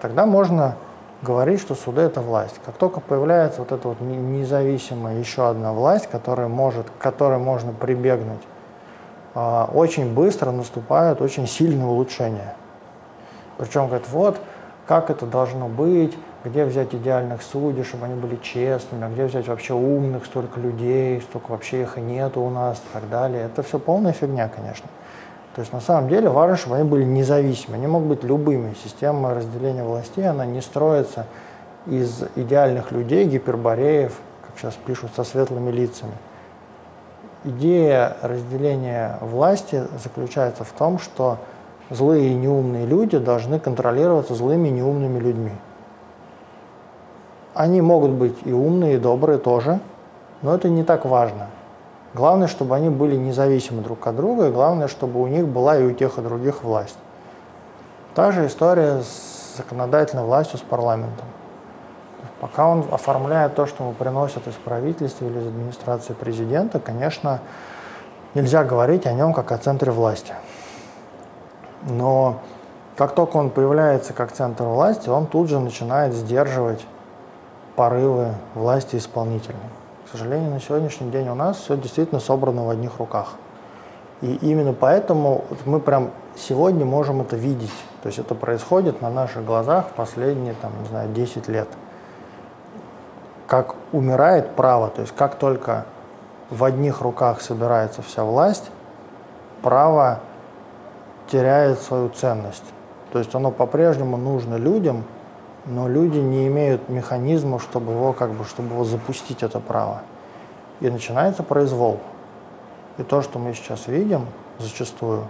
Тогда можно говорить, что суды это власть. Как только появляется вот эта вот независимая еще одна власть, которая может, к которой можно прибегнуть, а, очень быстро наступают очень сильные улучшения. Причем говорят, вот, как это должно быть, где взять идеальных судей, чтобы они были честными, а где взять вообще умных, столько людей, столько вообще их и нету у нас и так далее. Это все полная фигня, конечно. То есть на самом деле важно, чтобы они были независимы. Они могут быть любыми. Система разделения властей, она не строится из идеальных людей, гипербореев, как сейчас пишут, со светлыми лицами. Идея разделения власти заключается в том, что злые и неумные люди должны контролироваться злыми и неумными людьми. Они могут быть и умные, и добрые тоже, но это не так важно. Главное, чтобы они были независимы друг от друга, и главное, чтобы у них была и у тех, и у других власть. Та же история с законодательной властью, с парламентом. Пока он оформляет то, что ему приносят из правительства или из администрации президента, конечно, нельзя говорить о нем как о центре власти. Но как только он появляется как центр власти, он тут же начинает сдерживать порывы власти исполнительной. К сожалению, на сегодняшний день у нас все действительно собрано в одних руках. И именно поэтому мы прям сегодня можем это видеть. То есть это происходит на наших глазах в последние, там, не знаю, 10 лет. Как умирает право, то есть как только в одних руках собирается вся власть, право теряет свою ценность. То есть оно по-прежнему нужно людям, но люди не имеют механизмов, чтобы его, как бы, чтобы его запустить, это право. И начинается произвол. И то, что мы сейчас видим зачастую,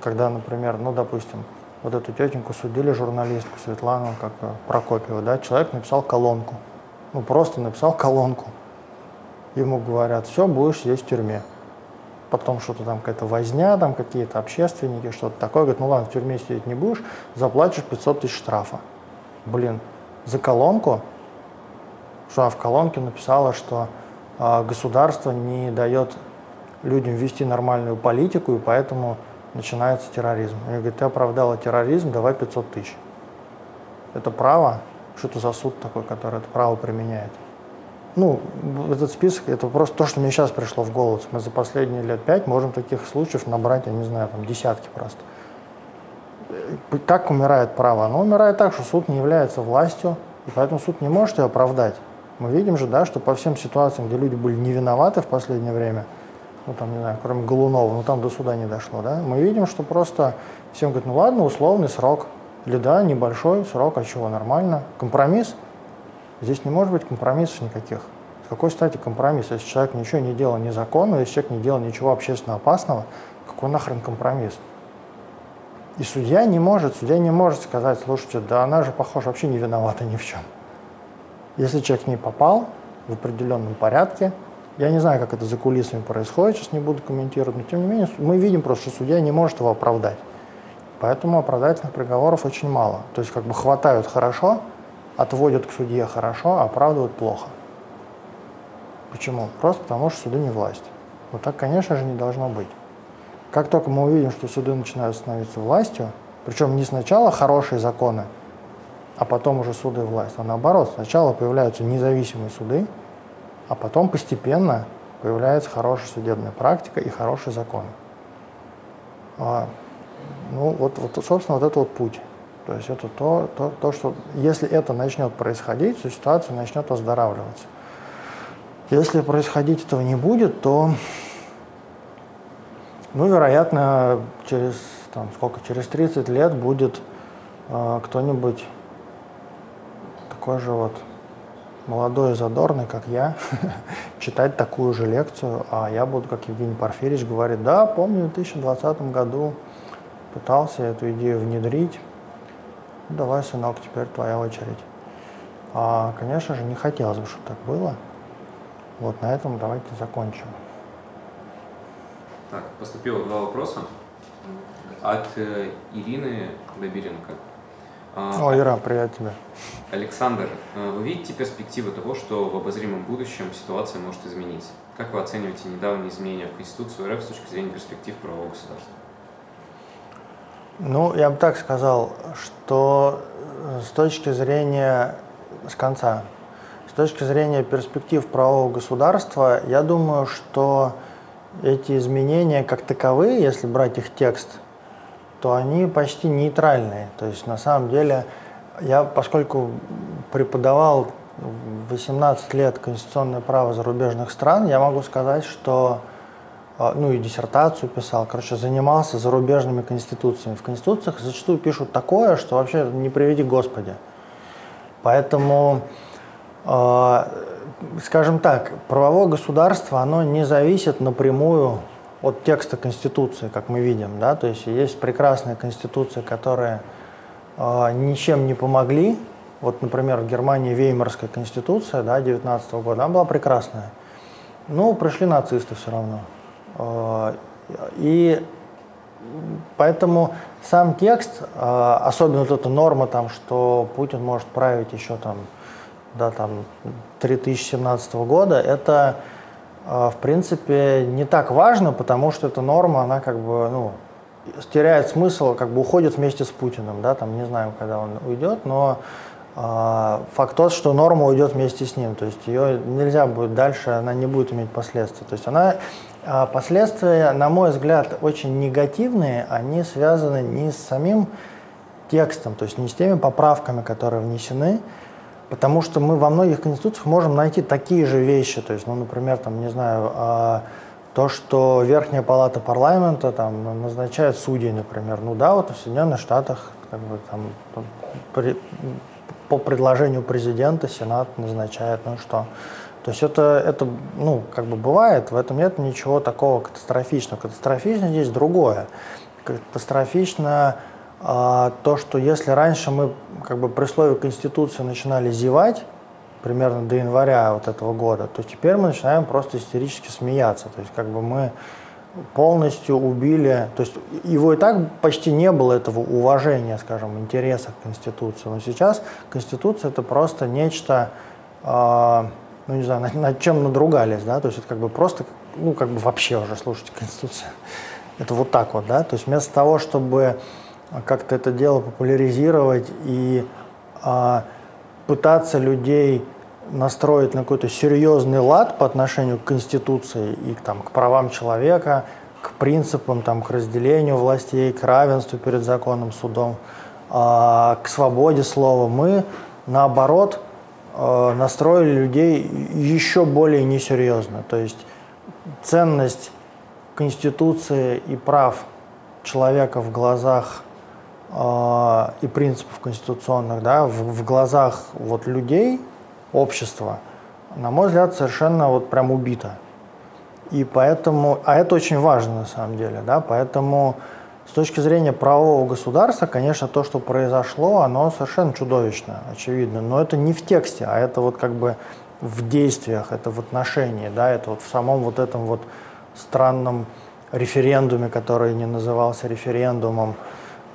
когда, например, ну, допустим, вот эту тетеньку судили журналистку Светлану как Прокопьеву, да, человек написал колонку. Ну, просто написал колонку. Ему говорят, все, будешь сидеть в тюрьме. Потом что-то там какая-то возня, там какие-то общественники, что-то такое. Говорит, ну ладно, в тюрьме сидеть не будешь, заплатишь 500 тысяч штрафа. Блин, за колонку, что в колонке написала, что э, государство не дает людям вести нормальную политику, и поэтому начинается терроризм. Я говорю, ты оправдала терроризм, давай 500 тысяч. Это право? Что это за суд такой, который это право применяет? Ну, этот список, это просто то, что мне сейчас пришло в голову. Мы за последние лет пять можем таких случаев набрать, я не знаю, там десятки просто. Как умирает право? Оно умирает так, что суд не является властью, и поэтому суд не может ее оправдать. Мы видим же, да, что по всем ситуациям, где люди были не виноваты в последнее время, ну там, не знаю, кроме Голунова, ну там до суда не дошло, да, мы видим, что просто всем говорят, ну ладно, условный срок, или да, небольшой срок, а чего, нормально. Компромисс? Здесь не может быть компромиссов никаких. С какой стати компромисс? Если человек ничего не делал незаконно, если человек не делал ничего общественно опасного, какой нахрен компромисс? И судья не может, судья не может сказать, слушайте, да она же, похоже, вообще не виновата ни в чем. Если человек к ней попал в определенном порядке, я не знаю, как это за кулисами происходит, сейчас не буду комментировать, но тем не менее мы видим просто, что судья не может его оправдать. Поэтому оправдательных приговоров очень мало. То есть как бы хватают хорошо, отводят к судье хорошо, а оправдывают плохо. Почему? Просто потому, что суды не власть. Вот так, конечно же, не должно быть. Как только мы увидим, что суды начинают становиться властью, причем не сначала хорошие законы, а потом уже суды и власть, а наоборот, сначала появляются независимые суды, а потом постепенно появляется хорошая судебная практика и хороший закон. А, ну, вот, вот, собственно, вот это вот путь. То есть это то, то, то, что если это начнет происходить, то ситуация начнет оздоравливаться. Если происходить этого не будет, то, ну, вероятно, через, там, сколько, через 30 лет будет э, кто-нибудь такой же вот молодой и задорный, как я, читать такую же лекцию, а я буду, как Евгений Порфирьевич говорит, да, помню, в 2020 году пытался эту идею внедрить, давай, сынок, теперь твоя очередь. А, конечно же, не хотелось бы, чтобы так было. Вот на этом давайте закончим. Так, поступило два вопроса от э, Ирины Добиренко. А, О, Ира, привет тебе. Александр, э, вы видите перспективы того, что в обозримом будущем ситуация может измениться? Как вы оцениваете недавние изменения в Конституцию РФ с точки зрения перспектив правового государства? Ну, я бы так сказал, что э, с точки зрения, с конца, с точки зрения перспектив правового государства, я думаю, что эти изменения как таковые, если брать их текст, то они почти нейтральные. То есть на самом деле я, поскольку преподавал 18 лет конституционное право зарубежных стран, я могу сказать, что а, ну и диссертацию писал, короче, занимался зарубежными конституциями. В конституциях зачастую пишут такое, что вообще не приведи Господи. Поэтому, э, скажем так, правовое государство, оно не зависит напрямую от текста Конституции, как мы видим. Да? То есть есть прекрасные конституции, которые э, ничем не помогли. Вот, например, в Германии Веймарская конституция да, 19 года, она была прекрасная. Но пришли нацисты все равно. А, и поэтому сам текст, э, особенно вот эта норма, там, что Путин может править еще там, да, там, 3017 года, это в принципе не так важно, потому что эта норма, она как бы, ну, теряет смысл, как бы уходит вместе с Путиным, да, там не знаю, когда он уйдет, но э, факт тот, что норма уйдет вместе с ним, то есть ее нельзя будет дальше, она не будет иметь последствий, то есть она э, последствия, на мой взгляд, очень негативные, они связаны не с самим текстом, то есть не с теми поправками, которые внесены, потому что мы во многих конституциях можем найти такие же вещи, то есть, ну, например, там, не знаю, э, то, что Верхняя палата парламента там, назначает судей, например, ну да, вот в Соединенных Штатах как бы, там, при, по предложению президента Сенат назначает, ну что. То есть это, это, ну, как бы бывает, в этом нет ничего такого катастрофичного. Катастрофично здесь другое. Катастрофично а, то, что если раньше мы как бы при слове Конституции начинали зевать, примерно до января вот этого года, то теперь мы начинаем просто истерически смеяться. То есть как бы мы полностью убили, то есть его и так почти не было этого уважения, скажем, интереса к Конституции. Но сейчас Конституция это просто нечто, э, ну не знаю, над, над чем надругались, да, то есть это как бы просто, ну как бы вообще уже слушать Конституцию. Это вот так вот, да, то есть вместо того, чтобы как-то это дело популяризировать и э, пытаться людей настроить на какой-то серьезный лад по отношению к Конституции и там, к правам человека, к принципам, там, к разделению властей, к равенству перед законом, судом, э, к свободе слова, мы, наоборот, э, настроили людей еще более несерьезно. То есть ценность Конституции и прав человека в глазах а, и принципов конституционных, да, в, в глазах вот людей, общества, на мой взгляд, совершенно вот прям убито. И поэтому, а это очень важно на самом деле, да, поэтому с точки зрения правового государства, конечно, то, что произошло, оно совершенно чудовищно, очевидно, но это не в тексте, а это вот как бы в действиях, это в отношении, да, это вот в самом вот этом вот странном референдуме, который не назывался референдумом,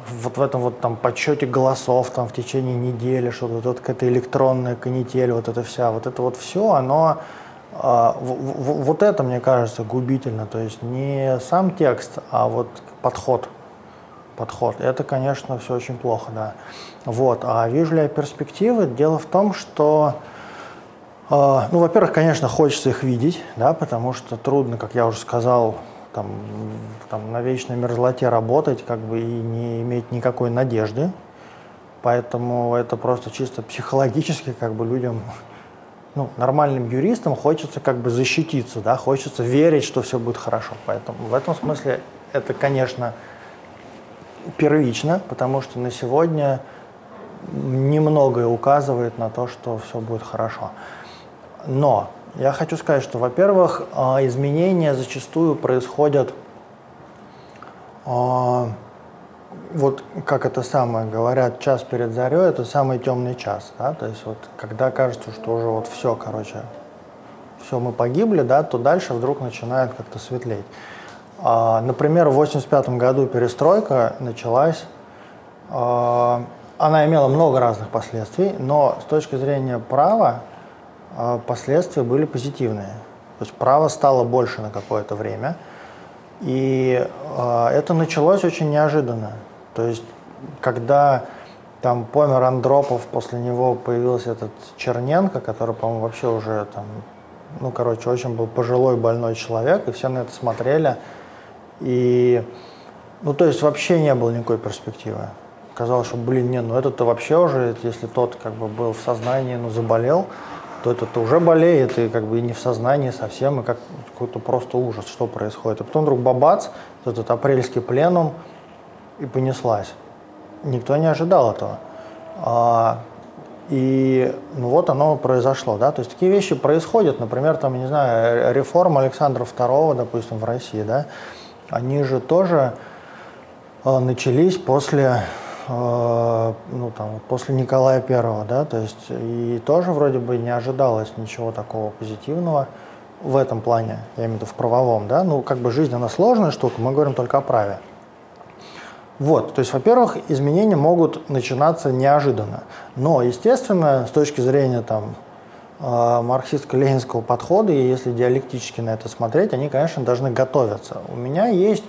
вот в этом вот там подсчете голосов там в течение недели, что-то вот какая-то электронная канитель, вот это вся, вот это вот все, оно а, вот это, мне кажется, губительно. То есть не сам текст, а вот подход. Подход. Это, конечно, все очень плохо, да. Вот. А вижу ли я перспективы? Дело в том, что а, ну, во-первых, конечно, хочется их видеть, да, потому что трудно, как я уже сказал, там, там, на вечной мерзлоте работать как бы и не иметь никакой надежды. Поэтому это просто чисто психологически как бы людям, ну, нормальным юристам хочется как бы защититься, да, хочется верить, что все будет хорошо. Поэтому в этом смысле это, конечно, первично, потому что на сегодня немногое указывает на то, что все будет хорошо. Но я хочу сказать, что, во-первых, а, изменения зачастую происходят, а, вот как это самое говорят, час перед зарей, это самый темный час, да, то есть вот когда кажется, что уже вот все, короче, все, мы погибли, да, то дальше вдруг начинает как-то светлеть. А, например, в 85 году перестройка началась, она имела много разных последствий, но с точки зрения права, последствия были позитивные. То есть право стало больше на какое-то время. И э, это началось очень неожиданно. То есть, когда там помер Андропов, после него появился этот Черненко, который, по-моему, вообще уже там, ну, короче, очень был пожилой больной человек, и все на это смотрели. И, ну, то есть вообще не было никакой перспективы. Казалось, что, блин, не, ну этот-то вообще уже, если тот как бы был в сознании, ну, заболел, то этот уже болеет и как бы и не в сознании совсем, и как какой-то просто ужас, что происходит. И потом вдруг бабац, этот апрельский пленум, и понеслась. Никто не ожидал этого. А, и ну вот оно произошло, да, то есть такие вещи происходят, например, там, не знаю, реформа Александра II, допустим, в России, да, они же тоже э, начались после ну, там, после Николая Первого, да, то есть и тоже вроде бы не ожидалось ничего такого позитивного в этом плане, я имею в виду в правовом, да, ну, как бы жизнь, она сложная штука, мы говорим только о праве. Вот, то есть, во-первых, изменения могут начинаться неожиданно. Но, естественно, с точки зрения там, э, марксистско-ленинского подхода, и если диалектически на это смотреть, они, конечно, должны готовиться. У меня есть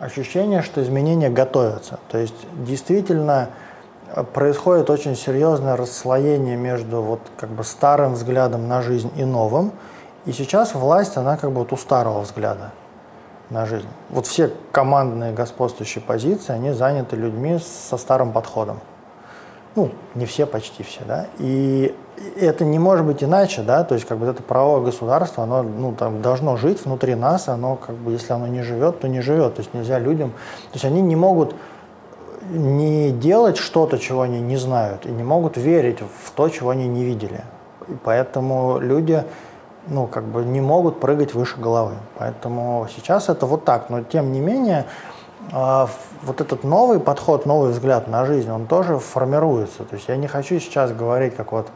ощущение, что изменения готовятся. То есть, действительно, э, происходит очень серьезное расслоение между вот как бы старым взглядом на жизнь и новым. И сейчас власть, она как бы вот у старого взгляда на жизнь. Вот все командные господствующие позиции, они заняты людьми со старым подходом. Ну, не все, почти все, да. И это не может быть иначе, да, то есть как бы это правовое государство, оно ну, там, должно жить внутри нас, оно как бы, если оно не живет, то не живет, то есть нельзя людям, то есть они не могут не делать что-то, чего они не знают, и не могут верить в то, чего они не видели. И поэтому люди, ну, как бы не могут прыгать выше головы. Поэтому сейчас это вот так. Но тем не менее, вот этот новый подход, новый взгляд на жизнь, он тоже формируется. То есть я не хочу сейчас говорить, как вот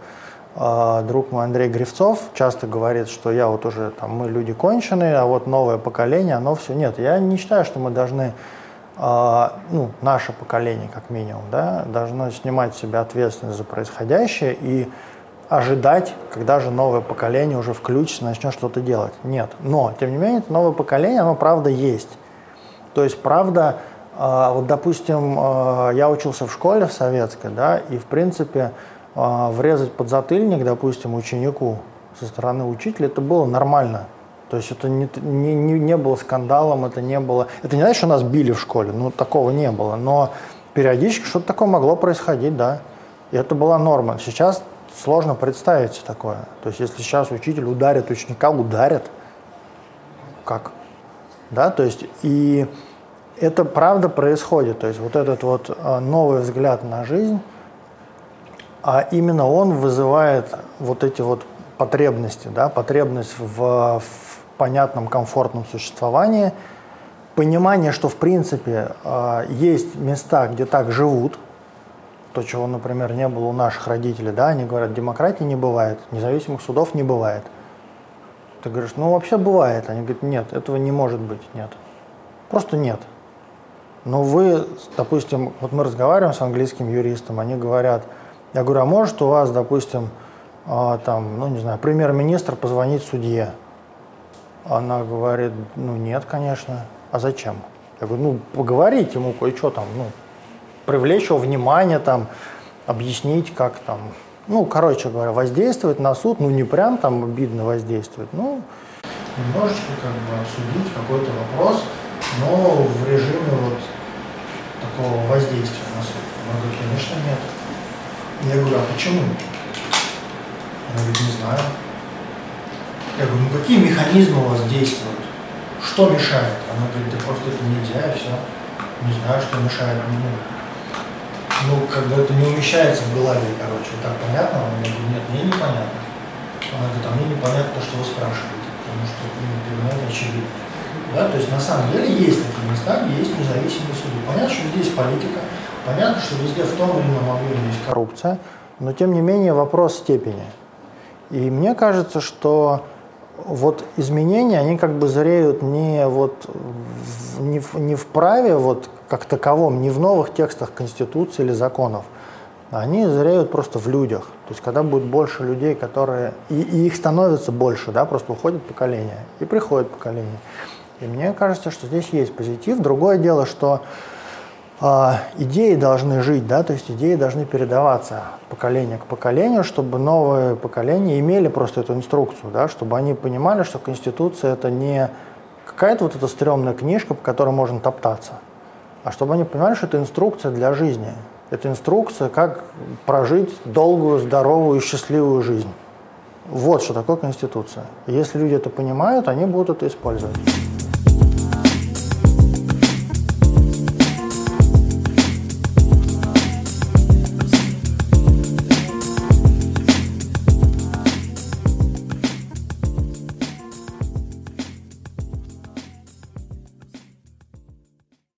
а, друг мой Андрей Гривцов часто говорит, что я вот уже, там, мы люди конченые, а вот новое поколение, оно все... Нет, я не считаю, что мы должны, а, ну, наше поколение, как минимум, да, должно снимать с себя ответственность за происходящее и ожидать, когда же новое поколение уже включится, начнет что-то делать. Нет. Но, тем не менее, это новое поколение, оно правда есть. То есть, правда, а, вот, допустим, а, я учился в школе в советской, да, и, в принципе, а, врезать под затыльник, допустим, ученику со стороны учителя, это было нормально. То есть это не, не, не, не было скандалом, это не было... Это не значит, что нас били в школе, ну, такого не было. Но периодически что-то такое могло происходить, да. И это была норма. Сейчас сложно представить такое. То есть если сейчас учитель ударит ученика, ударит. Как? Да, то есть и это правда происходит. То есть вот этот вот а, новый взгляд на жизнь, а именно он вызывает вот эти вот потребности, да, потребность в, в понятном, комфортном существовании, понимание, что в принципе а, есть места, где так живут, то, чего, например, не было у наших родителей, да, они говорят, демократии не бывает, независимых судов не бывает. Ты говоришь, ну вообще бывает. Они говорят, нет, этого не может быть, нет. Просто нет. Но вы, допустим, вот мы разговариваем с английским юристом, они говорят, я говорю, а может у вас, допустим, а, там, ну не знаю, премьер-министр позвонить судье? Она говорит, ну нет, конечно. А зачем? Я говорю, ну поговорить ему кое-что там, ну привлечь его внимание, там, объяснить, как там, ну, короче говоря, воздействовать на суд, ну, не прям там обидно воздействовать, ну, немножечко как бы обсудить какой-то вопрос, но в режиме вот такого воздействия на суд. Она говорит, конечно, нет. Я говорю, а почему? Она говорит, не знаю. Я говорю, ну какие механизмы у вас действуют? Что мешает? Она говорит, да просто это нельзя, и все. Не знаю, что мешает. Ну, ну, как бы это не умещается в голове, короче, так понятно? Он говорит, нет, мне непонятно. Она говорит, а мне непонятно то, что вы спрашиваете, потому что, ну, для меня это очевидно. Да, то есть на самом деле есть такие места, где есть независимые суды. Понятно, что здесь политика, понятно, что везде в том или ином объеме есть коррупция, но тем не менее вопрос степени. И мне кажется, что вот изменения, они как бы зреют не, вот не, в, не в праве вот как таковом, не в новых текстах Конституции или законов, они зреют просто в людях. То есть когда будет больше людей, которые... И, и их становится больше, да, просто уходит поколение, и приходит поколение. И мне кажется, что здесь есть позитив. Другое дело, что идеи должны жить, да, то есть идеи должны передаваться поколение к поколению, чтобы новые поколения имели просто эту инструкцию, да, чтобы они понимали, что Конституция это не какая-то вот эта стрёмная книжка, по которой можно топтаться, а чтобы они понимали, что это инструкция для жизни. Это инструкция, как прожить долгую, здоровую и счастливую жизнь. Вот что такое Конституция. Если люди это понимают, они будут это использовать.